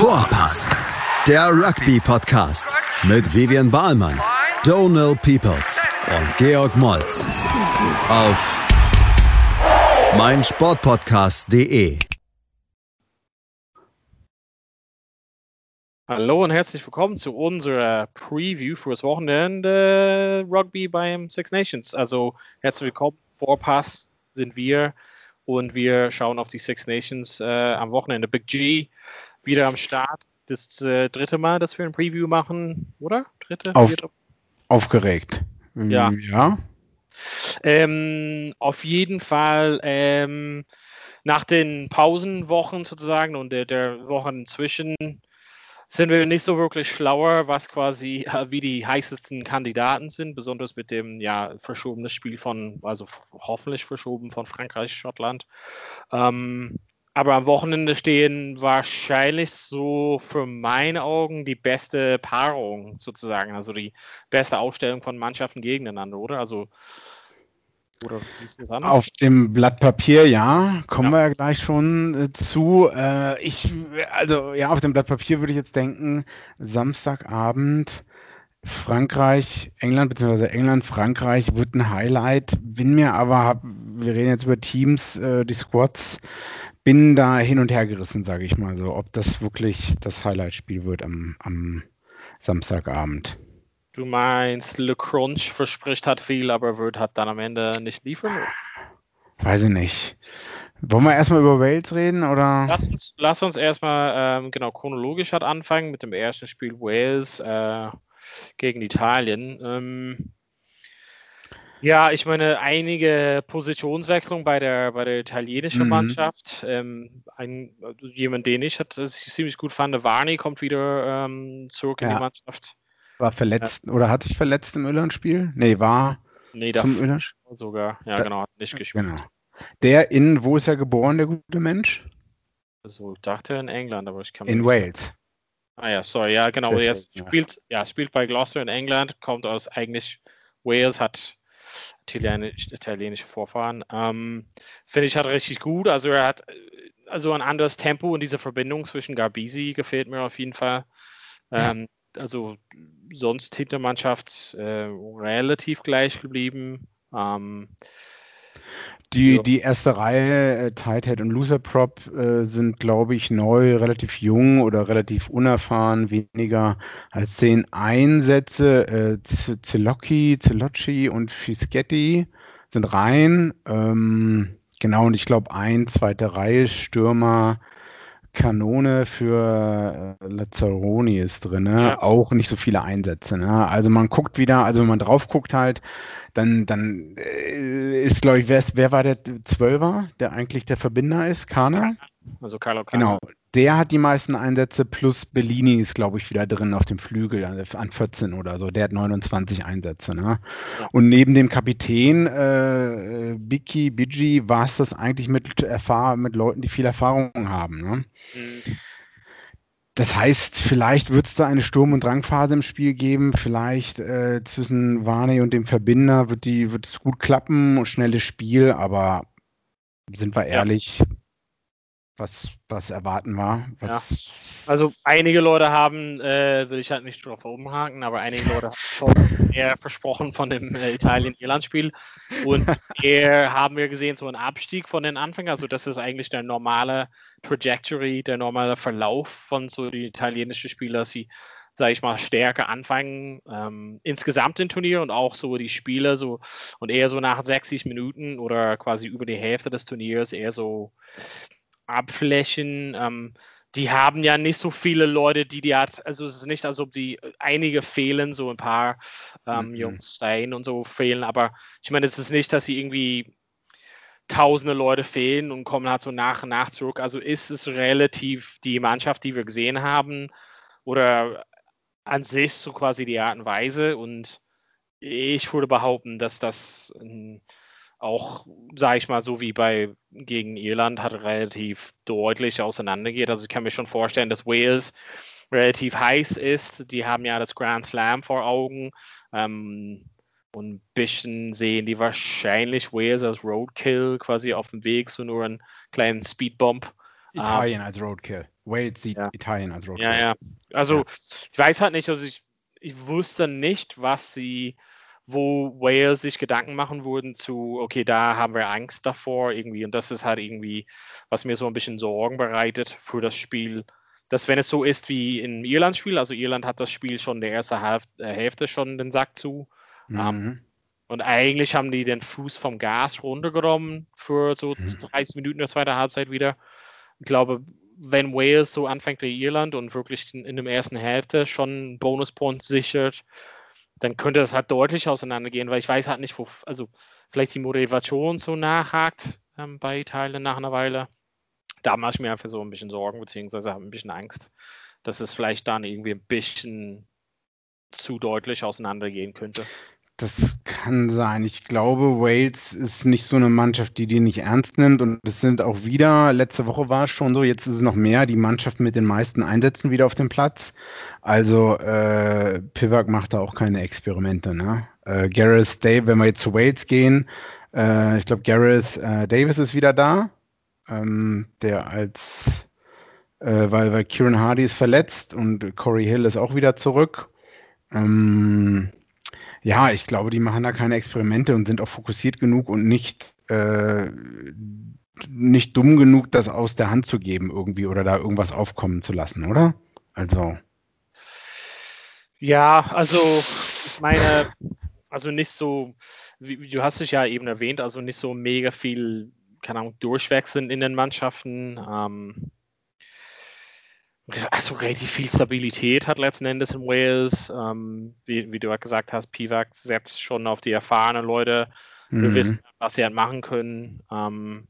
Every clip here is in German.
Vorpass, der Rugby-Podcast mit Vivian Bahlmann, Donal Peoples und Georg Moltz auf meinsportpodcast.de. Hallo und herzlich willkommen zu unserer Preview für das Wochenende Rugby beim Six Nations. Also herzlich willkommen, Vorpass sind wir und wir schauen auf die Six Nations äh, am Wochenende. Big G wieder am Start. Das äh, dritte Mal, dass wir ein Preview machen, oder? Dritte? Auf, aufgeregt. Ja. ja. Ähm, auf jeden Fall ähm, nach den Pausenwochen sozusagen und der, der Wochen zwischen sind wir nicht so wirklich schlauer, was quasi äh, wie die heißesten Kandidaten sind, besonders mit dem ja verschobenen Spiel von, also hoffentlich verschoben von Frankreich, Schottland. Ähm, aber am Wochenende stehen wahrscheinlich so für meine Augen die beste Paarung sozusagen, also die beste Aufstellung von Mannschaften gegeneinander, oder? Also oder siehst du das anders? Auf dem Blatt Papier, ja, kommen ja. wir ja gleich schon äh, zu. Äh, ich, also ja, auf dem Blatt Papier würde ich jetzt denken, Samstagabend Frankreich, England, beziehungsweise England, Frankreich wird ein Highlight. Bin mir aber, hab, wir reden jetzt über Teams, äh, die Squads, bin da hin und her gerissen, sage ich mal so, ob das wirklich das Highlight-Spiel wird am, am Samstagabend. Du meinst, Le Crunch verspricht hat viel, aber wird hat dann am Ende nicht liefern? Weiß ich nicht. Wollen wir erstmal über Wales reden oder? Lass uns, lass uns erstmal ähm, genau chronologisch hat anfangen mit dem ersten Spiel Wales äh, gegen Italien. Ähm, ja, ich meine, einige Positionswechslungen bei der, bei der italienischen mhm. Mannschaft. Ähm, ein, jemand, den ich hat, ziemlich gut fand, Varney kommt wieder ähm, zurück ja. in die Mannschaft. War verletzt ja. oder hat sich verletzt im Irland-Spiel? Nee, war nee, zum Irland sogar. Ja, da, genau, hat nicht gespielt. Genau. Der in, wo ist er geboren, der gute Mensch? Also, ich dachte in England, aber ich kann In Wales. Ah ja, sorry, ja, genau. Deswegen, er spielt, ja. ja, spielt bei Gloucester in England, kommt aus eigentlich Wales, hat italienische Vorfahren. Ähm, Finde ich hat richtig gut. Also er hat also ein anderes Tempo und diese Verbindung zwischen Garbisi gefällt mir auf jeden Fall. Ähm, also sonst Hintermannschaft äh, relativ gleich geblieben. Ähm, die, ja. die erste Reihe, äh, Tighthead und Loser Prop, äh, sind, glaube ich, neu, relativ jung oder relativ unerfahren, weniger als zehn Einsätze. Äh, Zelocchi, Zelocci und Fischetti sind rein. Ähm, genau, und ich glaube, ein, zweite Reihe Stürmer Kanone für äh, Lazzaroni ist drin, ne? Ja. auch nicht so viele Einsätze. Ne? Also man guckt wieder, also wenn man drauf guckt halt, dann, dann äh, ist, glaube ich, wer, wer war der Zwölfer, der eigentlich der Verbinder ist? Kana? Also Carlo Kana. Genau, der hat die meisten Einsätze plus Bellini ist, glaube ich, wieder drin auf dem Flügel an 14 oder so. Der hat 29 Einsätze. Ne? Ja. Und neben dem Kapitän äh, Biki, Bigi war es das eigentlich mit, Erfahr mit Leuten, die viel Erfahrung haben. Ne? Mhm. Das heißt, vielleicht wird es da eine Sturm- und Drangphase im Spiel geben. Vielleicht äh, zwischen Warney und dem Verbinder wird es gut klappen und schnelles Spiel, aber sind wir ehrlich, ja was, was erwarten war. Was ja. Also einige Leute haben, äh, will ich halt nicht drauf umhaken, aber einige Leute haben schon eher versprochen von dem äh, Italien-Irland-Spiel. Und eher haben wir gesehen, so einen Abstieg von den Anfängern. Also das ist eigentlich der normale Trajectory, der normale Verlauf von so die italienischen Spieler, sie sage ich mal, stärker anfangen, ähm, insgesamt im Turnier und auch so die Spiele so und eher so nach 60 Minuten oder quasi über die Hälfte des Turniers eher so abflächen. Ähm, die haben ja nicht so viele Leute, die die hat, also es ist nicht, als ob die einige fehlen, so ein paar ähm, mhm. Jungs Stein und so fehlen, aber ich meine, es ist nicht, dass sie irgendwie tausende Leute fehlen und kommen halt so nach und nach zurück. Also ist es relativ die Mannschaft, die wir gesehen haben, oder an sich so quasi die Art und Weise und ich würde behaupten, dass das ein auch, sage ich mal, so wie bei gegen Irland, hat relativ deutlich auseinandergeht. Also ich kann mir schon vorstellen, dass Wales relativ heiß ist. Die haben ja das Grand Slam vor Augen. Ähm, und ein bisschen sehen die wahrscheinlich Wales als Roadkill quasi auf dem Weg, so nur einen kleinen Speedbump. Italien um, als Roadkill. Wales sieht ja. Italien als Roadkill. Ja, ja. Also ja. ich weiß halt nicht, also ich, ich wusste nicht, was sie, wo Wales sich Gedanken machen würden zu, okay, da haben wir Angst davor irgendwie. Und das ist halt irgendwie, was mir so ein bisschen Sorgen bereitet für das Spiel. Dass wenn es so ist wie im Irland-Spiel, also Irland hat das Spiel schon in der ersten Hälfte, äh, Hälfte schon den Sack zu. Mhm. Um, ähm, und eigentlich haben die den Fuß vom Gas runtergenommen für so 30 mhm. Minuten der zweiten Halbzeit wieder. Ich glaube, wenn Wales so anfängt wie Irland und wirklich in, in der ersten Hälfte schon Bonuspunkt sichert, dann könnte das halt deutlich auseinandergehen, weil ich weiß halt nicht, wo, also vielleicht die Motivation so nachhakt ähm, bei Italien nach einer Weile. Da mache ich mir einfach so ein bisschen Sorgen, beziehungsweise habe ein bisschen Angst, dass es vielleicht dann irgendwie ein bisschen zu deutlich auseinandergehen könnte. Das kann sein. Ich glaube, Wales ist nicht so eine Mannschaft, die die nicht ernst nimmt. Und es sind auch wieder, letzte Woche war es schon so, jetzt ist es noch mehr, die Mannschaft mit den meisten Einsätzen wieder auf dem Platz. Also äh, Pivak macht da auch keine Experimente. Ne? Äh, Gareth Davis, wenn wir jetzt zu Wales gehen, äh, ich glaube, Gareth äh, Davis ist wieder da, ähm, der als, äh, weil, weil Kieran Hardy ist verletzt und Corey Hill ist auch wieder zurück. Ähm, ja, ich glaube, die machen da keine Experimente und sind auch fokussiert genug und nicht, äh, nicht dumm genug, das aus der Hand zu geben irgendwie oder da irgendwas aufkommen zu lassen, oder? Also. Ja, also ich meine, also nicht so, wie, du hast es ja eben erwähnt, also nicht so mega viel, keine Ahnung, Durchwechseln in den Mannschaften. Ähm, also relativ viel Stabilität hat letzten Endes in Wales. Ähm, wie, wie, du gesagt hast, Pivak setzt schon auf die erfahrenen Leute. Mhm. Wir wissen, was sie halt machen können. Ähm,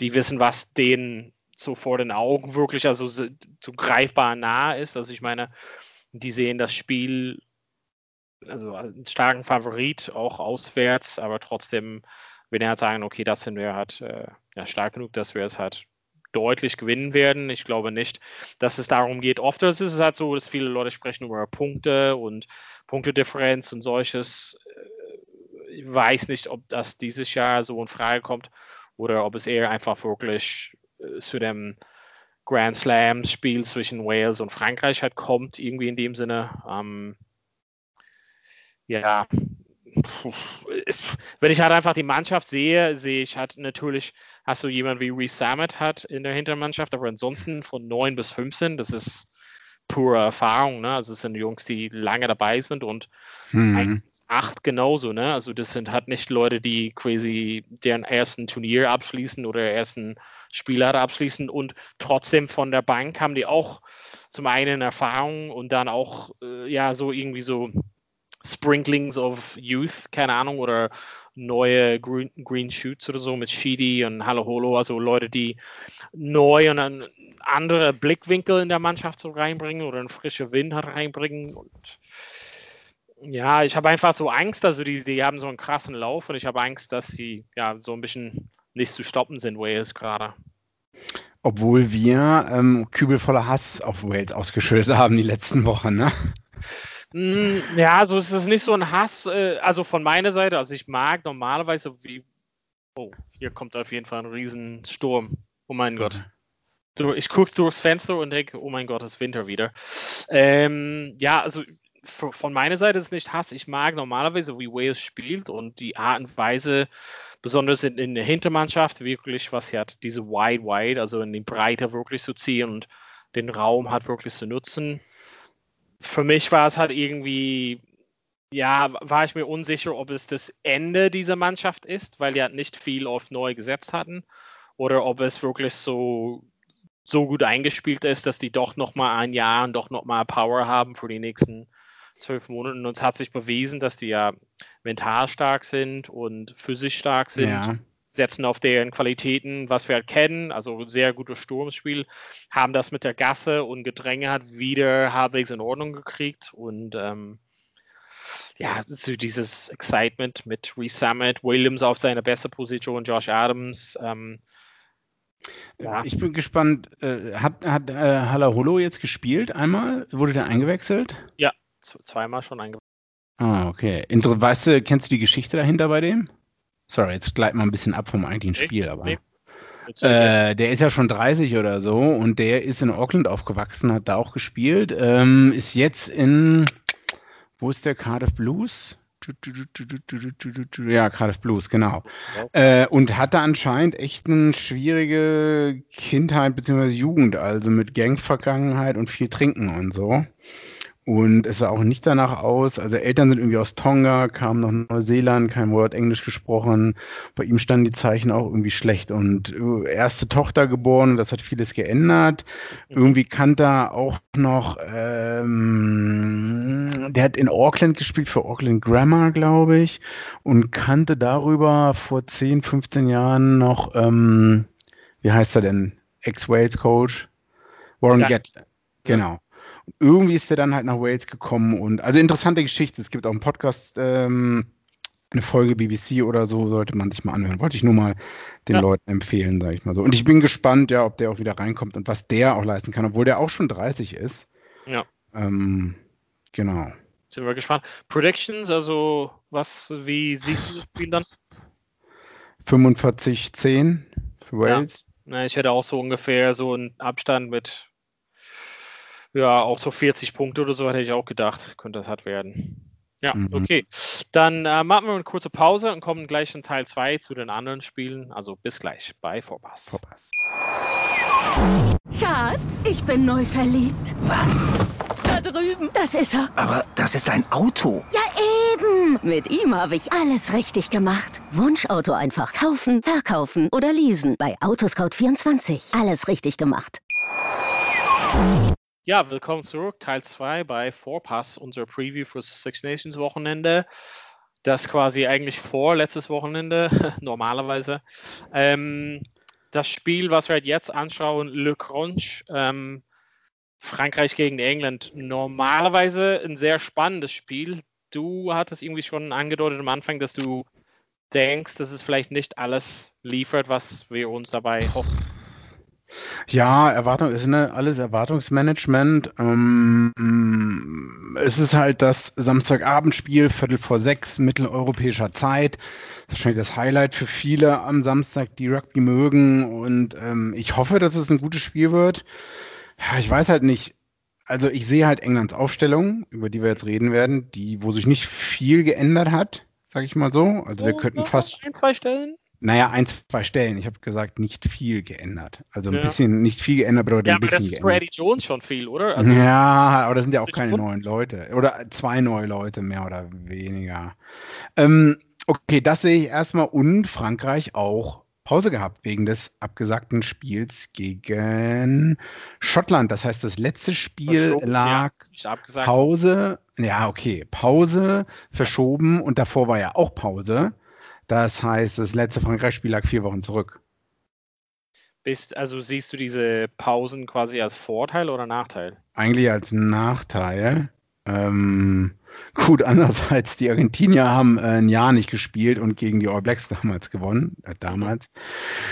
die wissen, was denen so vor den Augen wirklich also so, so greifbar nah ist. Also ich meine, die sehen das Spiel, also einen starken Favorit, auch auswärts, aber trotzdem, wenn er halt sagen, okay, das sind wir halt äh, ja, stark genug, dass wir es halt deutlich gewinnen werden. Ich glaube nicht, dass es darum geht. Oft ist es halt so, dass viele Leute sprechen über Punkte und Punktedifferenz und solches. Ich weiß nicht, ob das dieses Jahr so in Frage kommt oder ob es eher einfach wirklich äh, zu dem Grand Slam Spiel zwischen Wales und Frankreich halt kommt, irgendwie in dem Sinne. Ähm, ja, wenn ich halt einfach die Mannschaft sehe, sehe ich halt natürlich, hast du jemanden wie Reese Samet hat in der Hintermannschaft, aber ansonsten von 9 bis 15, das ist pure Erfahrung, ne? Also es sind Jungs, die lange dabei sind und mhm. acht genauso, ne? Also das sind halt nicht Leute, die quasi deren ersten Turnier abschließen oder ersten Spieler abschließen und trotzdem von der Bank haben die auch zum einen Erfahrung und dann auch äh, ja so irgendwie so Sprinklings of Youth, keine Ahnung, oder neue Green, Green Shoots oder so mit Sheedy und Holo, also Leute, die neu und einen anderen Blickwinkel in der Mannschaft so reinbringen oder einen frischen Wind reinbringen. Und ja, ich habe einfach so Angst, also die, die haben so einen krassen Lauf und ich habe Angst, dass sie ja so ein bisschen nicht zu stoppen sind, Wales gerade. Obwohl wir ähm, Kübel Hass auf Wales ausgeschüttet haben die letzten Wochen, ne? Hm, ja, so ist es nicht so ein Hass, äh, also von meiner Seite. Also ich mag normalerweise wie. Oh, hier kommt auf jeden Fall ein Riesensturm. Oh mein Gott. Ich gucke durchs Fenster und denke, oh mein Gott, es ist Winter wieder. Ähm, ja, also von meiner Seite ist es nicht Hass. Ich mag normalerweise, wie Wales spielt und die Art und Weise, besonders in, in der Hintermannschaft, wirklich, was sie hat, diese Wide Wide, also in die Breite wirklich zu ziehen und den Raum hat wirklich zu nutzen für mich war es halt irgendwie, ja, war ich mir unsicher, ob es das Ende dieser Mannschaft ist, weil die halt nicht viel auf neu gesetzt hatten, oder ob es wirklich so, so gut eingespielt ist, dass die doch nochmal ein Jahr und doch nochmal Power haben für die nächsten zwölf Monate. Und es hat sich bewiesen, dass die ja mental stark sind und physisch stark sind. Ja setzen auf deren Qualitäten, was wir halt kennen, also sehr gutes Sturmspiel, haben das mit der Gasse und Gedränge hat wieder halbwegs in Ordnung gekriegt und ähm, ja, so dieses Excitement mit Reese Summit, Williams auf seine beste Position, Josh Adams. Ähm, ja. Ich bin gespannt, äh, hat, hat äh, Halaholo jetzt gespielt einmal? Wurde der eingewechselt? Ja, zweimal schon eingewechselt. Ah, okay. Inter weißt du, kennst du die Geschichte dahinter bei dem? Sorry, jetzt gleiten wir ein bisschen ab vom eigentlichen nee, Spiel, aber. Nee. Äh, der ist ja schon 30 oder so und der ist in Auckland aufgewachsen, hat da auch gespielt, ähm, ist jetzt in, wo ist der Cardiff Blues? Ja, Cardiff Blues, genau. Äh, und hatte anscheinend echt eine schwierige Kindheit bzw. Jugend, also mit Gangvergangenheit und viel Trinken und so. Und es sah auch nicht danach aus. Also Eltern sind irgendwie aus Tonga, kamen nach Neuseeland, kein Wort Englisch gesprochen. Bei ihm standen die Zeichen auch irgendwie schlecht. Und äh, erste Tochter geboren, das hat vieles geändert. Irgendwie kannte er auch noch, ähm, der hat in Auckland gespielt für Auckland Grammar, glaube ich. Und kannte darüber vor 10, 15 Jahren noch, ähm, wie heißt er denn? Ex-Wales-Coach? Warren. Gatland. Genau irgendwie ist er dann halt nach Wales gekommen und also interessante Geschichte. Es gibt auch einen Podcast, ähm, eine Folge BBC oder so, sollte man sich mal anhören. Wollte ich nur mal den ja. Leuten empfehlen, sage ich mal so. Und ich bin gespannt, ja, ob der auch wieder reinkommt und was der auch leisten kann, obwohl der auch schon 30 ist. Ja. Ähm, genau. Sind wir gespannt. Predictions, also was, wie siehst du das Spiel dann? 45-10 für Wales. Ja. ich hätte auch so ungefähr so einen Abstand mit ja, auch so 40 Punkte oder so hätte ich auch gedacht, könnte das hart werden. Ja, mhm. okay. Dann äh, machen wir eine kurze Pause und kommen gleich in Teil 2 zu den anderen Spielen. Also bis gleich bei Vorpass. Vorpass. Schatz, ich bin neu verliebt. Was? Da drüben. Das ist er. Aber das ist ein Auto. Ja, eben. Mit ihm habe ich alles richtig gemacht. Wunschauto einfach kaufen, verkaufen oder leasen. Bei Autoscout24. Alles richtig gemacht. Ja, willkommen zurück. Teil 2 bei Vorpass, unser Preview für das Six Nations Wochenende. Das quasi eigentlich vor letztes Wochenende, normalerweise. Ähm, das Spiel, was wir halt jetzt anschauen, Le Cronch, ähm, Frankreich gegen England. Normalerweise ein sehr spannendes Spiel. Du hattest irgendwie schon angedeutet am Anfang, dass du denkst, dass es vielleicht nicht alles liefert, was wir uns dabei hoffen. Ja, Erwartung ist ne, alles Erwartungsmanagement. Ähm, es ist halt das Samstagabendspiel, Viertel vor sechs, mitteleuropäischer Zeit. Das ist wahrscheinlich das Highlight für viele am Samstag, die Rugby mögen. Und ähm, ich hoffe, dass es ein gutes Spiel wird. Ja, ich weiß halt nicht. Also ich sehe halt Englands Aufstellung, über die wir jetzt reden werden, die, wo sich nicht viel geändert hat, sag ich mal so. Also wir könnten fast. Ein, zwei Stellen? Naja, ein, zwei Stellen. Ich habe gesagt, nicht viel geändert. Also ein ja. bisschen, nicht viel geändert, bedeutet ja, ein bisschen aber das ist Brady Jones schon viel, oder? Also, ja, aber das sind ja auch keine neuen Leute. Oder zwei neue Leute, mehr oder weniger. Ähm, okay, das sehe ich erstmal. Und Frankreich auch Pause gehabt wegen des abgesagten Spiels gegen Schottland. Das heißt, das letzte Spiel lag ja, Pause. Ja, okay, Pause, verschoben und davor war ja auch Pause. Das heißt, das letzte Frankreich-Spiel lag vier Wochen zurück. Bist, also siehst du diese Pausen quasi als Vorteil oder Nachteil? Eigentlich als Nachteil. Ähm, gut, andererseits, die Argentinier haben äh, ein Jahr nicht gespielt und gegen die All Blacks damals gewonnen. Äh, damals.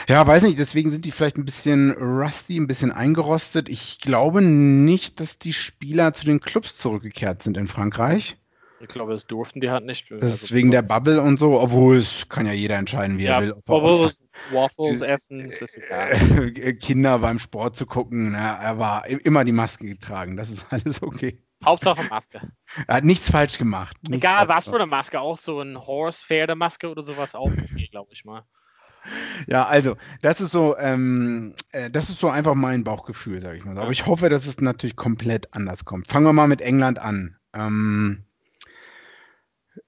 Ja, weiß nicht, deswegen sind die vielleicht ein bisschen rusty, ein bisschen eingerostet. Ich glaube nicht, dass die Spieler zu den Clubs zurückgekehrt sind in Frankreich. Ich glaube, das durften die halt nicht. Das also, ist wegen der Bubble und so, obwohl es kann ja jeder entscheiden, wie ja, er will. Bubbles, Waffles essen, ist das egal. Kinder beim Sport zu gucken, na, er war immer die Maske getragen, das ist alles okay. Hauptsache Maske. Er hat nichts falsch gemacht. Nichts Egal, was für eine Maske, auch so ein Horse-Pferdemaske oder sowas auch okay, glaube ich mal. Ja, also, das ist so, ähm, äh, das ist so einfach mein Bauchgefühl, sage ich mal. Aber ich hoffe, dass es natürlich komplett anders kommt. Fangen wir mal mit England an. Ähm,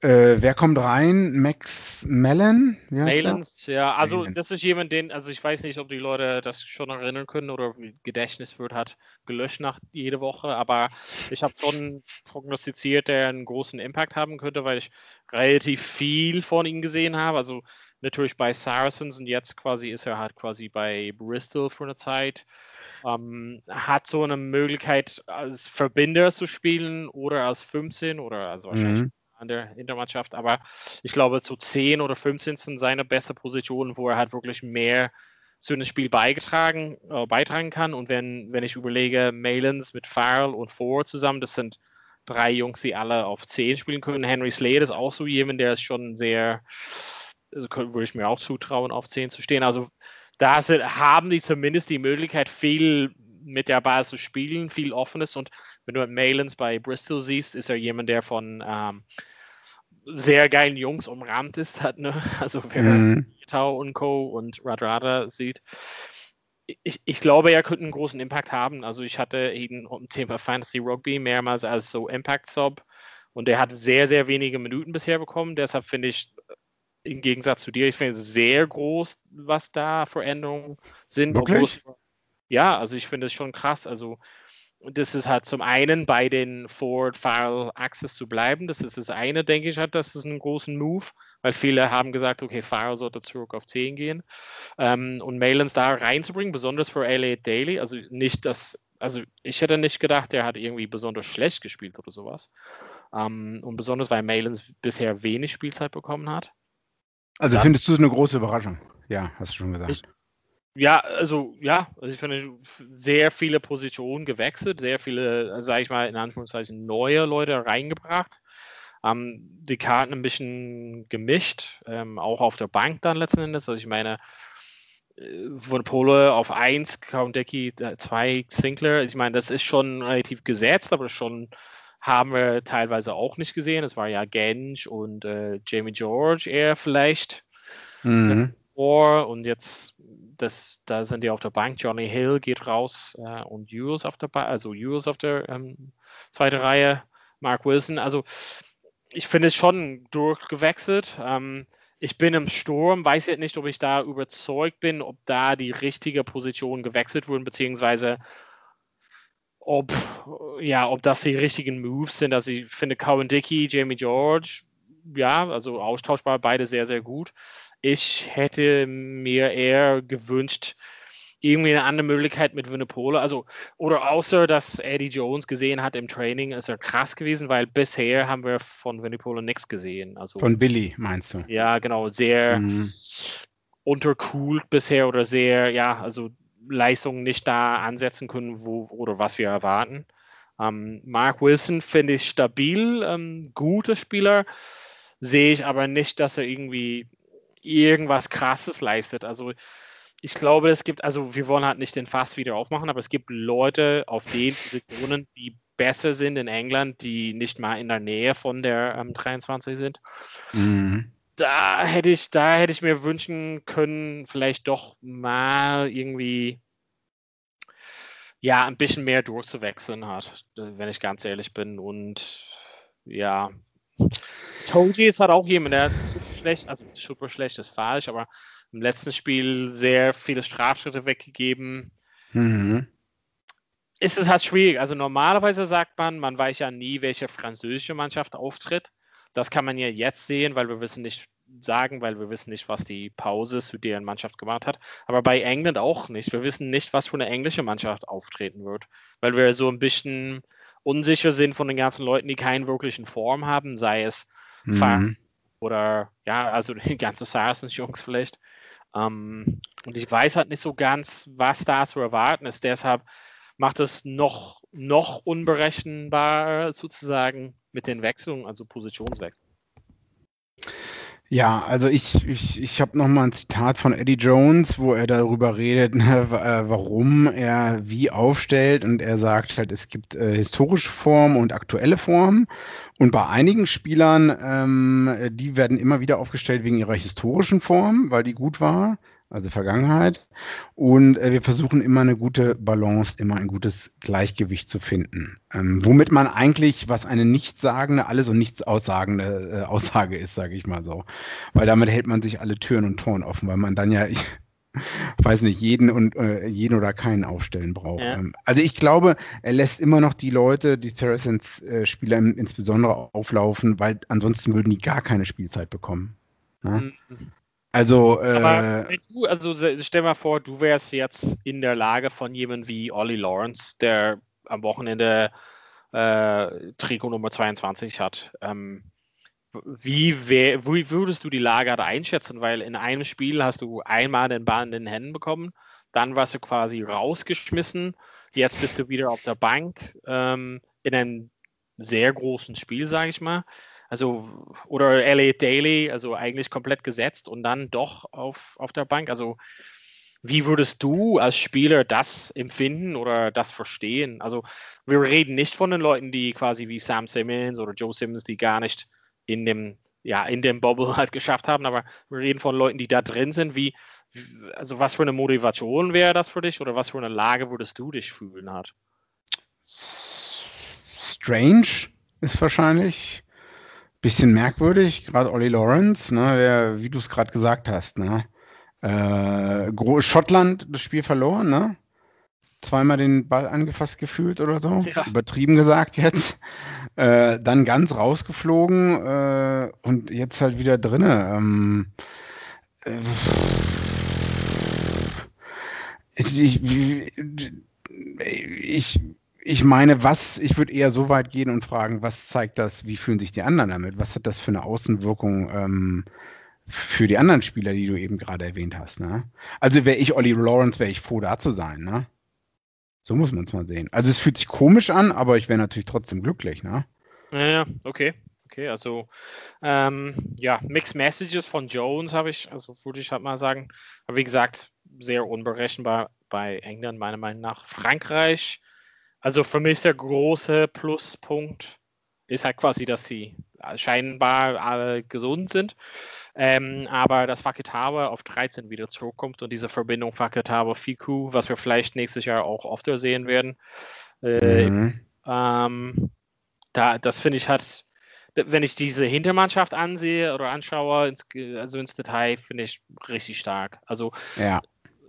äh, wer kommt rein? Max Mellon? Malens, ja. Also Malin. das ist jemand, den, also ich weiß nicht, ob die Leute das schon erinnern können oder Gedächtnis wird hat gelöscht nach jede Woche, aber ich habe schon prognostiziert, der einen großen Impact haben könnte, weil ich relativ viel von ihm gesehen habe. Also natürlich bei Saracens und jetzt quasi ist er halt quasi bei Bristol für eine Zeit. Ähm, hat so eine Möglichkeit als Verbinder zu spielen oder als 15 oder also wahrscheinlich mhm an der Intermannschaft, aber ich glaube, zu 10 oder 15 sind seine beste Positionen, wo er halt wirklich mehr zu einem Spiel beigetragen, äh, beitragen kann. Und wenn, wenn ich überlege, Malins mit Farrell und Ford zusammen, das sind drei Jungs, die alle auf 10 spielen können. Henry Slade ist auch so jemand, der ist schon sehr, also würde ich mir auch zutrauen, auf 10 zu stehen. Also da sind, haben die zumindest die Möglichkeit, viel mit der Ball zu spielen, viel offenes. Und wenn du Malins bei Bristol siehst, ist er jemand, der von ähm, sehr geilen Jungs umrahmt ist. Hat, ne? Also wer mhm. Tau und Co. und Radrada sieht. Ich, ich, glaube, er könnte einen großen Impact haben. Also ich hatte ihn im Thema Fantasy Rugby mehrmals als so Impact-Sub und er hat sehr, sehr wenige Minuten bisher bekommen. Deshalb finde ich im Gegensatz zu dir, ich finde es sehr groß, was da Veränderungen sind. Wirklich? ja, also ich finde es schon krass. Also das ist halt zum einen bei den Forward File Access zu bleiben. Das ist das eine, denke ich, hat das ist einen großen Move, weil viele haben gesagt, okay, File sollte zurück auf 10 gehen. Ähm, und Malins da reinzubringen, besonders für LA Daily, also nicht das, also ich hätte nicht gedacht, der hat irgendwie besonders schlecht gespielt oder sowas. Ähm, und besonders, weil Malins bisher wenig Spielzeit bekommen hat. Also findest du es eine große Überraschung? Ja, hast du schon gesagt. Ich, ja, also ja, also ich finde sehr viele Positionen gewechselt, sehr viele, sage ich mal in Anführungszeichen, neue Leute reingebracht. Ähm, die Karten ein bisschen gemischt, ähm, auch auf der Bank dann letzten Endes. Also ich meine, von äh, Pole auf 1, Countdecky 2, Sinclair. Ich meine, das ist schon relativ gesetzt, aber schon haben wir teilweise auch nicht gesehen. Es war ja Gensch und äh, Jamie George eher vielleicht. Mhm vor und jetzt, das, da sind die auf der Bank. Johnny Hill geht raus äh, und Hughes auf der Bank, also Hughes auf der ähm, zweiten Reihe, Mark Wilson. Also ich finde es schon durchgewechselt. Ähm, ich bin im Sturm, weiß jetzt nicht, ob ich da überzeugt bin, ob da die richtige Position gewechselt wurden, beziehungsweise ob, ja, ob das die richtigen Moves sind. Also ich finde Cowan Dickey, Jamie George, ja, also austauschbar, beide sehr, sehr gut. Ich hätte mir eher gewünscht, irgendwie eine andere Möglichkeit mit Winnipole. Also, oder außer, dass Eddie Jones gesehen hat im Training, ist er krass gewesen, weil bisher haben wir von Winnipole nichts gesehen. Also, von Billy, meinst du? Ja, genau, sehr mhm. unterkühlt bisher oder sehr, ja, also Leistungen nicht da ansetzen können, wo oder was wir erwarten. Ähm, Mark Wilson finde ich stabil, ähm, guter Spieler, sehe ich aber nicht, dass er irgendwie irgendwas Krasses leistet. Also ich glaube, es gibt, also wir wollen halt nicht den Fass wieder aufmachen, aber es gibt Leute auf den Positionen, die besser sind in England, die nicht mal in der Nähe von der ähm, 23 sind. Mhm. Da hätte ich, da hätte ich mir wünschen können, vielleicht doch mal irgendwie ja ein bisschen mehr durchzuwechseln hat, wenn ich ganz ehrlich bin. Und ja, Toji ist halt auch jemand, der schlecht, also super schlecht ist falsch, aber im letzten Spiel sehr viele Strafschritte weggegeben. Mhm. Ist es halt schwierig. Also normalerweise sagt man, man weiß ja nie, welche französische Mannschaft auftritt. Das kann man ja jetzt sehen, weil wir wissen nicht sagen, weil wir wissen nicht, was die Pause zu deren Mannschaft gemacht hat. Aber bei England auch nicht. Wir wissen nicht, was für eine englische Mannschaft auftreten wird, weil wir so ein bisschen unsicher sind von den ganzen Leuten, die keinen wirklichen Form haben, sei es mhm. Oder ja, also die ganzen Saracens-Jungs vielleicht. Ähm, und ich weiß halt nicht so ganz, was da zu erwarten ist. Deshalb macht es noch, noch unberechenbar sozusagen mit den Wechselungen, also Positionswechseln. Ja, also ich, ich, ich habe nochmal ein Zitat von Eddie Jones, wo er darüber redet, ne, äh, warum er wie aufstellt. Und er sagt halt, es gibt äh, historische Formen und aktuelle Formen. Und bei einigen Spielern, ähm, die werden immer wieder aufgestellt wegen ihrer historischen Form, weil die gut war also Vergangenheit. Und äh, wir versuchen immer eine gute Balance, immer ein gutes Gleichgewicht zu finden. Ähm, womit man eigentlich, was eine nichtssagende, alles und nichts aussagende äh, Aussage ist, sage ich mal so. Weil damit hält man sich alle Türen und Toren offen, weil man dann ja, ich weiß nicht, jeden und äh, jeden oder keinen aufstellen braucht. Ja. Ähm, also ich glaube, er lässt immer noch die Leute, die Saracens-Spieler äh, insbesondere auflaufen, weil ansonsten würden die gar keine Spielzeit bekommen. Ne? Mhm. Also, äh, du, also stell mal vor, du wärst jetzt in der Lage von jemandem wie Ollie Lawrence, der am Wochenende äh, Trikot Nummer 22 hat. Ähm, wie, wär, wie, würdest du die Lage einschätzen? Weil in einem Spiel hast du einmal den Ball in den Händen bekommen, dann warst du quasi rausgeschmissen, jetzt bist du wieder auf der Bank ähm, in einem sehr großen Spiel, sage ich mal also oder LA Daily, also eigentlich komplett gesetzt und dann doch auf, auf der Bank. Also wie würdest du als Spieler das empfinden oder das verstehen? Also wir reden nicht von den Leuten, die quasi wie Sam Simmons oder Joe Simmons, die gar nicht in dem, ja, in dem Bubble halt geschafft haben, aber wir reden von Leuten, die da drin sind. Wie, also was für eine Motivation wäre das für dich oder was für eine Lage würdest du dich fühlen hat? Strange ist wahrscheinlich bisschen merkwürdig, gerade Olli Lawrence, ne, der, wie du es gerade gesagt hast, ne, äh, Schottland das Spiel verloren, ne? Zweimal den Ball angefasst gefühlt oder so. Ja. Übertrieben gesagt jetzt. Äh, dann ganz rausgeflogen äh, und jetzt halt wieder drinne. Ähm, äh, ich, ich, ich meine, was, ich würde eher so weit gehen und fragen, was zeigt das, wie fühlen sich die anderen damit? Was hat das für eine Außenwirkung ähm, für die anderen Spieler, die du eben gerade erwähnt hast. Ne? Also wäre ich Olli Lawrence, wäre ich froh, da zu sein. Ne? So muss man es mal sehen. Also es fühlt sich komisch an, aber ich wäre natürlich trotzdem glücklich. Ne? Ja, okay. Okay, also ähm, ja, Mixed Messages von Jones habe ich, also würde ich halt mal sagen. Aber wie gesagt, sehr unberechenbar bei England, meiner Meinung nach. Frankreich, also für mich der große Pluspunkt ist halt quasi, dass sie scheinbar alle gesund sind. Ähm, aber dass Faketawa auf 13 wieder zurückkommt und diese Verbindung Faketawa-Fiku, was wir vielleicht nächstes Jahr auch öfter sehen werden, äh, mhm. ähm, da, das finde ich halt, wenn ich diese Hintermannschaft ansehe oder anschaue, ins, also ins Detail, finde ich richtig stark. Also ja.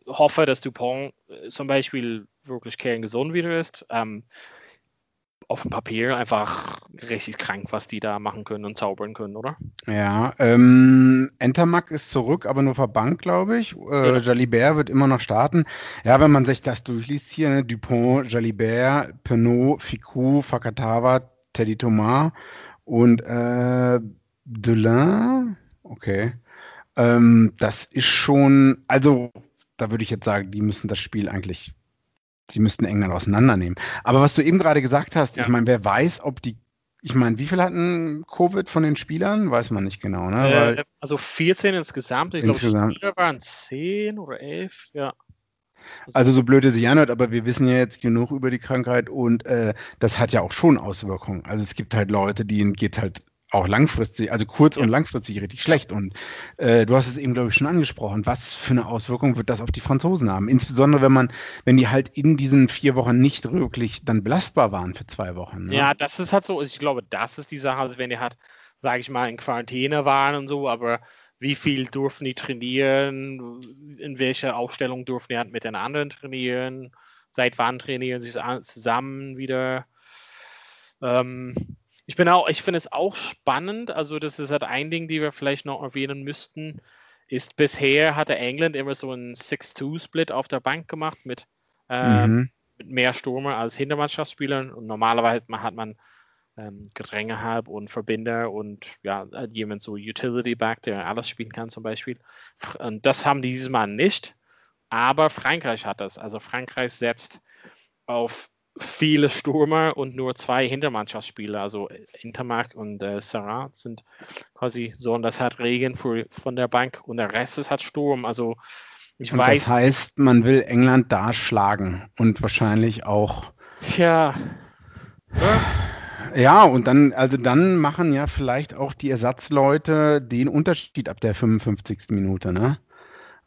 hoffe, dass Dupont äh, zum Beispiel wirklich kerngesund wieder ist. Ähm, auf dem Papier einfach richtig krank, was die da machen können und zaubern können, oder? Ja, ähm, Entermack ist zurück, aber nur verbankt, glaube ich. Äh, ja. Jalibert wird immer noch starten. Ja, wenn man sich das durchliest hier, ne? Dupont, Jalibert, Penaud, Ficou, Fakatawa, Teddy Thomas und äh, Delin, okay. Ähm, das ist schon, also da würde ich jetzt sagen, die müssen das Spiel eigentlich sie müssten England auseinandernehmen. Aber was du eben gerade gesagt hast, ja. ich meine, wer weiß, ob die, ich meine, wie viel hatten Covid von den Spielern? Weiß man nicht genau, ne? Äh, also 14 insgesamt. Ich glaube, Spieler waren 10 oder 11, ja. Also, also so blöd es sich anhört, aber wir wissen ja jetzt genug über die Krankheit und äh, das hat ja auch schon Auswirkungen. Also es gibt halt Leute, denen geht halt auch langfristig, also kurz- ja. und langfristig richtig schlecht. Und äh, du hast es eben, glaube ich, schon angesprochen. Was für eine Auswirkung wird das auf die Franzosen haben? Insbesondere, wenn man, wenn die halt in diesen vier Wochen nicht wirklich dann belastbar waren für zwei Wochen. Ne? Ja, das ist halt so. Ich glaube, das ist die Sache, also wenn die halt, sage ich mal, in Quarantäne waren und so, aber wie viel durften die trainieren? In welcher Aufstellung durften die halt mit den anderen trainieren? Seit wann trainieren sie zusammen wieder? Ähm, ich bin auch, ich finde es auch spannend. Also, das ist halt ein Ding, die wir vielleicht noch erwähnen müssten. Ist bisher hatte England immer so einen 6-2-Split auf der Bank gemacht mit, ähm, mhm. mit mehr Stürmer als Hintermannschaftsspielern. Und normalerweise hat man ähm, Gedränge und Verbinder und ja, jemand so Utility Back, der alles spielen kann zum Beispiel. Und das haben die dieses Mal nicht. Aber Frankreich hat das. Also Frankreich setzt auf viele Stürmer und nur zwei Hintermannschaftsspieler, also Intermark und äh, Sarah sind quasi so und das hat Regen für, von der Bank und der Rest ist halt Sturm. Also ich und weiß. Das heißt, man will England da schlagen und wahrscheinlich auch. Ja. Ja, und dann, also dann machen ja vielleicht auch die Ersatzleute den Unterschied ab der 55. Minute, ne?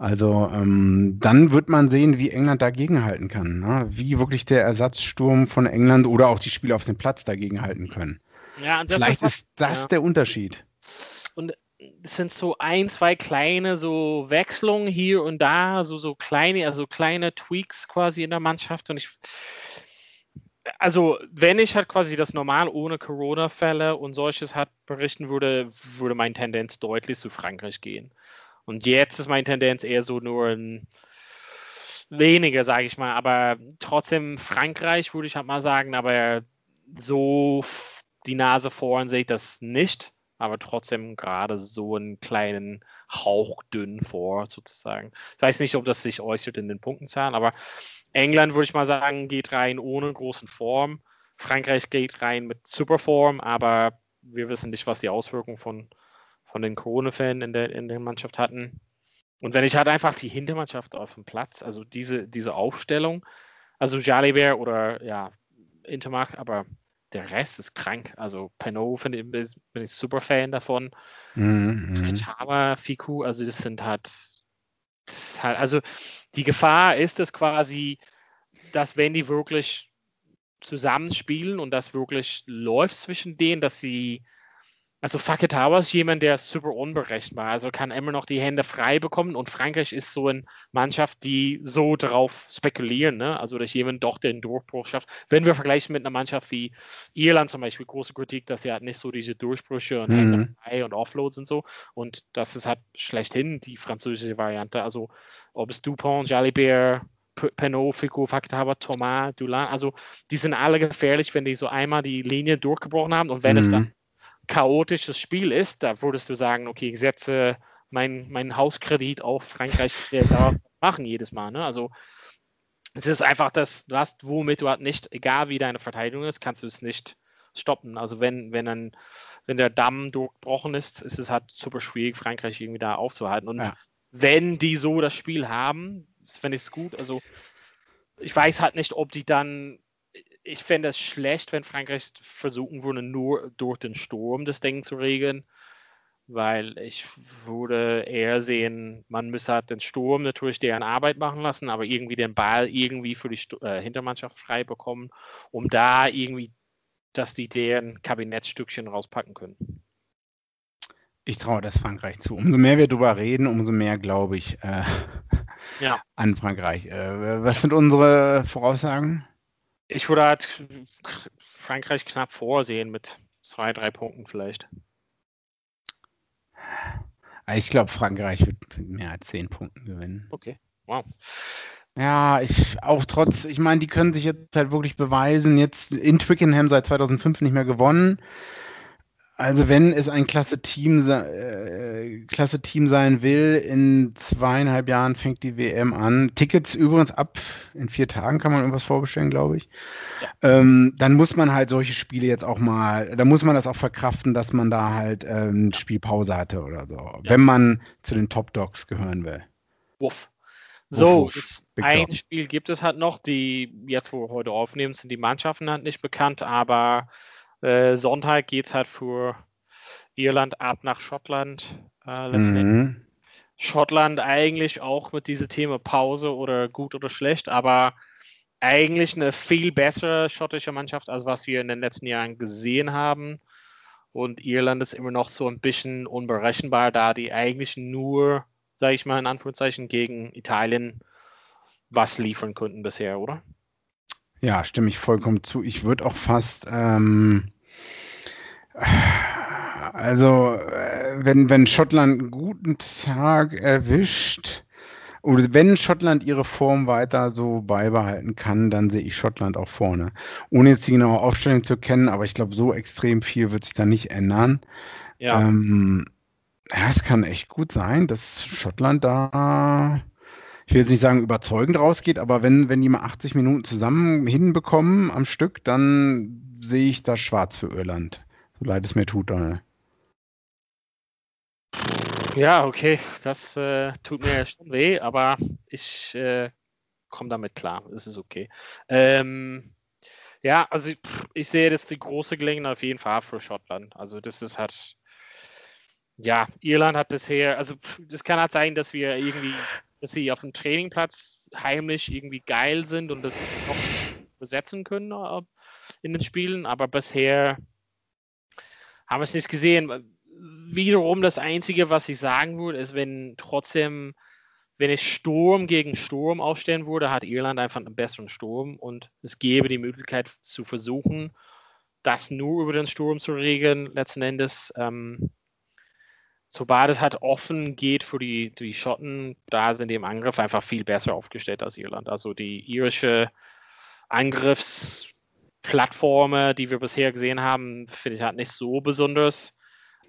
Also ähm, dann wird man sehen, wie England dagegenhalten kann. Ne? Wie wirklich der Ersatzsturm von England oder auch die Spieler auf dem Platz dagegenhalten können. Ja, Vielleicht ist, ist das ja. der Unterschied. Und es sind so ein, zwei kleine so Wechselungen hier und da, so, so kleine, also kleine Tweaks quasi in der Mannschaft. Und ich, also wenn ich halt quasi das normal ohne Corona-Fälle und solches hat berichten würde, würde meine Tendenz deutlich zu Frankreich gehen. Und jetzt ist meine Tendenz eher so nur ein weniger, sage ich mal, aber trotzdem Frankreich würde ich halt mal sagen, aber so die Nase vorn sehe ich das nicht, aber trotzdem gerade so einen kleinen Hauch dünn vor, sozusagen. Ich weiß nicht, ob das sich äußert in den Punktenzahlen, aber England würde ich mal sagen, geht rein ohne großen Form. Frankreich geht rein mit Superform, aber wir wissen nicht, was die Auswirkungen von von den Corona-Fällen in der, in der Mannschaft hatten. Und wenn ich halt einfach die Hintermannschaft auf dem Platz, also diese, diese Aufstellung, also Jalibert oder ja, Intermach, aber der Rest ist krank. Also Peno finde ich, bin ich super Fan davon. Mhm. Kitama, Fiku, also das sind halt, das halt, also die Gefahr ist es quasi, dass wenn die wirklich zusammenspielen und das wirklich läuft zwischen denen, dass sie also Faketawa ist jemand, der ist super unberechenbar, also kann immer noch die Hände frei bekommen und Frankreich ist so eine Mannschaft, die so darauf spekulieren, ne? also dass jemand doch den Durchbruch schafft. Wenn wir vergleichen mit einer Mannschaft wie Irland zum Beispiel, große Kritik, dass sie halt nicht so diese Durchbrüche und mhm. Hände frei und Offloads und so und das ist halt schlechthin die französische Variante, also ob es Dupont, Jalibert, Penot, Fico, Faktawa, Thomas, Dulan, also die sind alle gefährlich, wenn die so einmal die Linie durchgebrochen haben und wenn mhm. es dann chaotisches Spiel ist, da würdest du sagen, okay, ich setze meinen mein Hauskredit auf Frankreich, der darf machen jedes Mal. Ne? Also es ist einfach das, was, womit du halt nicht, egal wie deine Verteidigung ist, kannst du es nicht stoppen. Also wenn, wenn ein, wenn der Damm durchbrochen ist, ist es halt super schwierig, Frankreich irgendwie da aufzuhalten. Und ja. wenn die so das Spiel haben, finde ich es gut. Also ich weiß halt nicht, ob die dann ich fände es schlecht, wenn Frankreich versuchen würde, nur durch den Sturm das Ding zu regeln, weil ich würde eher sehen, man müsste halt den Sturm natürlich deren Arbeit machen lassen, aber irgendwie den Ball irgendwie für die Stu äh, Hintermannschaft frei bekommen, um da irgendwie, dass die deren Kabinettstückchen rauspacken können. Ich traue das Frankreich zu. Umso mehr wir darüber reden, umso mehr glaube ich äh, ja. an Frankreich. Äh, was sind unsere Voraussagen? Ich würde halt Frankreich knapp vorsehen mit zwei, drei Punkten vielleicht. Ich glaube, Frankreich wird mit mehr als zehn Punkten gewinnen. Okay, wow. Ja, ich auch trotz, ich meine, die können sich jetzt halt wirklich beweisen. Jetzt in Twickenham seit 2005 nicht mehr gewonnen. Also wenn es ein klasse Team, äh, klasse Team sein will, in zweieinhalb Jahren fängt die WM an. Tickets übrigens ab in vier Tagen kann man irgendwas vorbestellen, glaube ich. Ja. Ähm, dann muss man halt solche Spiele jetzt auch mal, da muss man das auch verkraften, dass man da halt ähm, Spielpause hatte oder so, ja. wenn man zu den Top Dogs gehören will. Wuff. So, Uff, ein Dog. Spiel gibt es halt noch, die jetzt, wo wir heute aufnehmen, sind die Mannschaften halt nicht bekannt, aber äh, Sonntag geht es halt für Irland ab nach Schottland. Äh, letztendlich. Mhm. Schottland eigentlich auch mit diesem Thema Pause oder gut oder schlecht, aber eigentlich eine viel bessere schottische Mannschaft, als was wir in den letzten Jahren gesehen haben. Und Irland ist immer noch so ein bisschen unberechenbar, da die eigentlich nur, sage ich mal in Anführungszeichen, gegen Italien was liefern konnten bisher, oder? Ja, stimme ich vollkommen zu. Ich würde auch fast, ähm, also äh, wenn, wenn Schottland einen guten Tag erwischt, oder wenn Schottland ihre Form weiter so beibehalten kann, dann sehe ich Schottland auch vorne. Ohne jetzt die genaue Aufstellung zu kennen, aber ich glaube, so extrem viel wird sich da nicht ändern. Ja. Ähm, ja, es kann echt gut sein, dass Schottland da ich will jetzt nicht sagen, überzeugend rausgeht, aber wenn, wenn die mal 80 Minuten zusammen hinbekommen am Stück, dann sehe ich das schwarz für Irland. So leid es mir tut, Donald. Ja, okay, das äh, tut mir schon weh, aber ich äh, komme damit klar. Es ist okay. Ähm, ja, also ich, ich, sehe das die große Gelegenheit auf jeden Fall für Schottland. Also das ist halt, ja, Irland hat bisher, also das kann halt sein, dass wir irgendwie dass sie auf dem Trainingplatz heimlich irgendwie geil sind und das noch besetzen können äh, in den Spielen, aber bisher haben wir es nicht gesehen. Wiederum das Einzige, was ich sagen würde, ist, wenn trotzdem, wenn es Sturm gegen Sturm aufstellen würde, hat Irland einfach einen besseren Sturm und es gäbe die Möglichkeit zu versuchen, das nur über den Sturm zu regeln, letzten Endes. Ähm, sobald es halt offen geht für die, die Schotten, da sind die im Angriff einfach viel besser aufgestellt als Irland. Also die irische Angriffsplattform, die wir bisher gesehen haben, finde ich halt nicht so besonders.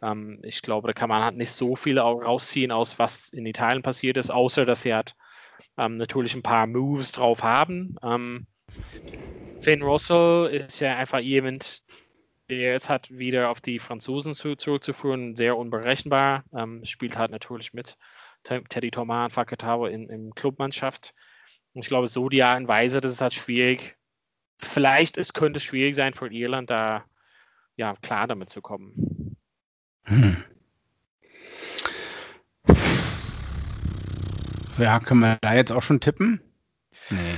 Ähm, ich glaube, da kann man halt nicht so viel rausziehen aus, was in Italien passiert ist, außer dass sie halt ähm, natürlich ein paar Moves drauf haben. Ähm, Finn Russell ist ja einfach jemand, der ist halt wieder auf die Franzosen zu, zurückzuführen, sehr unberechenbar, ähm, spielt halt natürlich mit Teddy Thomas, Fakatawa in, in Clubmannschaft. Und ich glaube, so die Art und Weise, das ist halt schwierig. Vielleicht es könnte es schwierig sein für Irland, da ja klar damit zu kommen. Hm. Ja, können wir da jetzt auch schon tippen? Nee.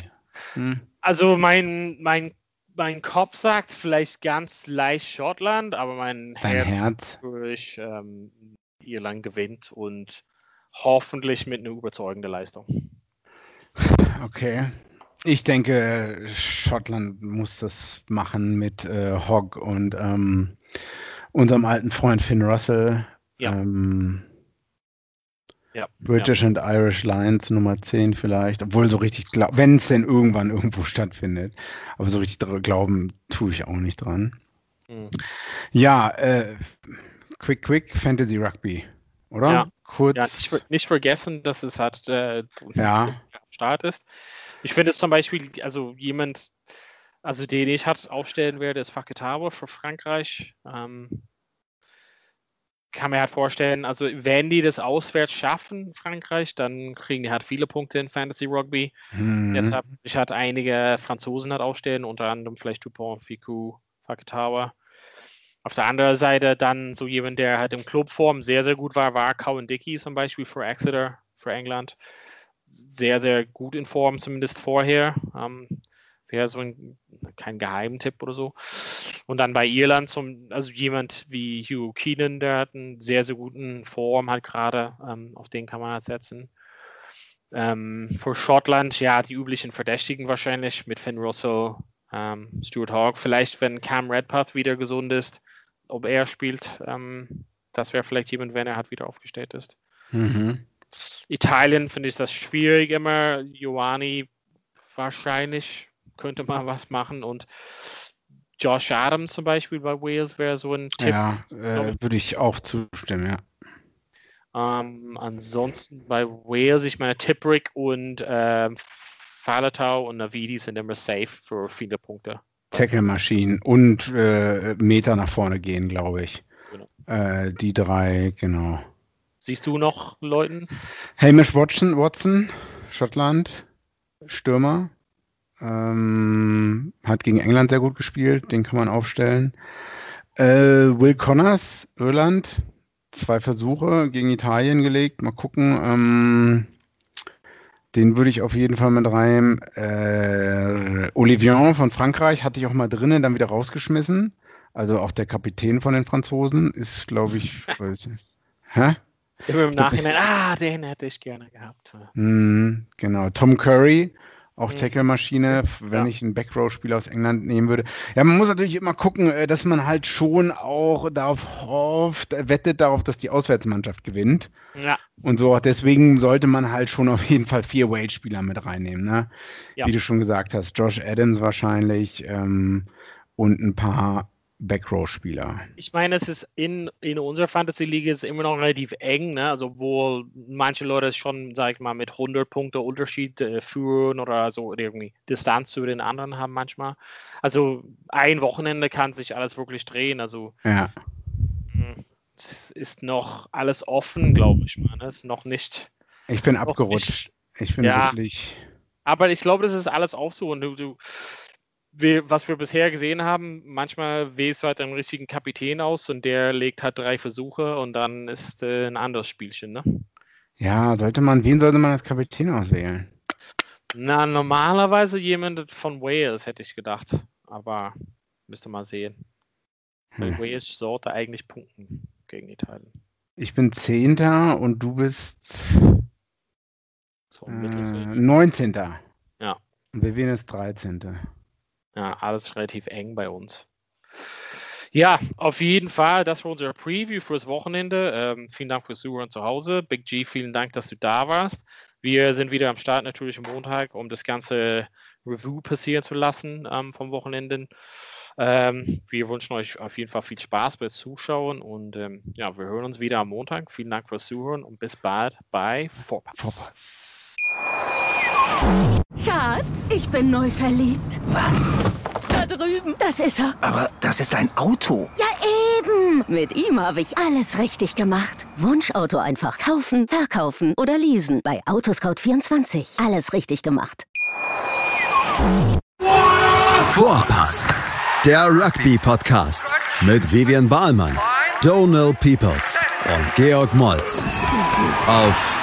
Hm. Also mein, mein, mein Kopf sagt vielleicht ganz leicht Schottland, aber mein Dein Herz, Herz. Durch, ähm, Irland gewinnt und hoffentlich mit einer überzeugenden Leistung. Okay. Ich denke, Schottland muss das machen mit äh, Hogg und ähm, unserem alten Freund Finn Russell. Ja. Ähm, ja, British ja. and Irish Lions Nummer 10 vielleicht, obwohl so richtig, wenn es denn irgendwann irgendwo stattfindet. Aber so richtig glauben tue ich auch nicht dran. Mhm. Ja, äh, Quick Quick Fantasy Rugby, oder? Ja, Kurz. Ja, nicht, nicht vergessen, dass es halt äh, ja. am Start ist. Ich finde es zum Beispiel, also jemand, also den ich halt aufstellen werde, ist Faketabo für Frankreich. Ähm, kann mir halt vorstellen, also wenn die das auswärts schaffen, Frankreich, dann kriegen die halt viele Punkte in Fantasy Rugby. Mhm. Deshalb ich halt einige Franzosen halt aufstellen, unter anderem vielleicht Dupont, Fiku, Faketawa. Auf der anderen Seite dann so jemand, der halt im Clubform sehr, sehr gut war, war Cowan Dickey zum Beispiel für Exeter, für England. Sehr, sehr gut in Form, zumindest vorher. Ähm, wäre so ein, kein Geheimtipp oder so. Und dann bei Irland zum, also jemand wie Hugh Keenan, der hat einen sehr, sehr guten Form halt gerade, ähm, auf den kann man halt setzen. Ähm, für Schottland, ja, die üblichen Verdächtigen wahrscheinlich mit Finn Russell, ähm, Stuart Hogg. Vielleicht, wenn Cam Redpath wieder gesund ist, ob er spielt, ähm, das wäre vielleicht jemand, wenn er halt wieder aufgestellt ist. Mhm. Italien finde ich das schwierig immer. Joani wahrscheinlich könnte man was machen und Josh Adams zum Beispiel bei Wales wäre so ein Tipp. Ja, äh, würde ich auch zustimmen, ja. Ähm, ansonsten bei Wales, ich meine, Tiprick und ähm, Falatau und Navidi sind immer safe für viele Punkte. Tackle-Maschinen und äh, Meter nach vorne gehen, glaube ich. Genau. Äh, die drei, genau. Siehst du noch Leuten? Hamish Watson, Watson Schottland, Stürmer. Ähm, hat gegen England sehr gut gespielt, den kann man aufstellen. Äh, Will Connors, Irland, zwei Versuche gegen Italien gelegt. Mal gucken. Ähm, den würde ich auf jeden Fall mit rein. Äh, Olivier von Frankreich hatte ich auch mal drinnen, dann wieder rausgeschmissen. Also auch der Kapitän von den Franzosen ist, glaube ich, weiß. Hä? Im Nachhinein, ah, den hätte ich gerne gehabt. Mm, genau. Tom Curry auch mhm. Tackle-Maschine, wenn ja. ich einen Backrow-Spieler aus England nehmen würde. Ja, man muss natürlich immer gucken, äh, dass man halt schon auch darauf hofft, äh, wettet darauf, dass die Auswärtsmannschaft gewinnt. Ja. Und so, deswegen sollte man halt schon auf jeden Fall vier Wade-Spieler mit reinnehmen, ne? Ja. Wie du schon gesagt hast, Josh Adams wahrscheinlich ähm, und ein paar Backrow-Spieler. Ich meine, es ist in, in unserer Fantasy-Liga immer noch relativ eng, ne? also wo manche Leute schon, sag ich mal, mit 100 Punkte Unterschied äh, führen oder so irgendwie Distanz zu den anderen haben manchmal. Also ein Wochenende kann sich alles wirklich drehen, also ja. Hm, es ist noch alles offen, glaube ich mal. Ne? Es ist noch nicht. Ich bin abgerutscht. Nicht, ich bin ja, wirklich. Aber ich glaube, das ist alles auch so und du, du wir, was wir bisher gesehen haben, manchmal wählst du halt einen richtigen Kapitän aus und der legt halt drei Versuche und dann ist äh, ein anderes Spielchen, ne? Ja, sollte man, wen sollte man als Kapitän auswählen? Na, normalerweise jemand von Wales, hätte ich gedacht. Aber müsste mal sehen. Hm. Wales sollte eigentlich punkten gegen Italien. Ich bin Zehnter und du bist so, äh, 19. Ja. Und wir ist 13. Ja, alles relativ eng bei uns. Ja, auf jeden Fall, das war unser Preview fürs Wochenende. Ähm, vielen Dank fürs Zuhören zu Hause. Big G, vielen Dank, dass du da warst. Wir sind wieder am Start natürlich am Montag, um das ganze Review passieren zu lassen ähm, vom Wochenende. Ähm, wir wünschen euch auf jeden Fall viel Spaß beim Zuschauen und ähm, ja, wir hören uns wieder am Montag. Vielen Dank fürs Zuhören und bis bald bei Vorpass. Vorpass. Schatz, ich bin neu verliebt. Was? Da drüben. Das ist er. Aber das ist ein Auto. Ja, eben. Mit ihm habe ich alles richtig gemacht. Wunschauto einfach kaufen, verkaufen oder leasen. Bei Autoscout24. Alles richtig gemacht. Vorpass. Der Rugby-Podcast mit Vivian Bahlmann, Donal Peoples und Georg Moltz auf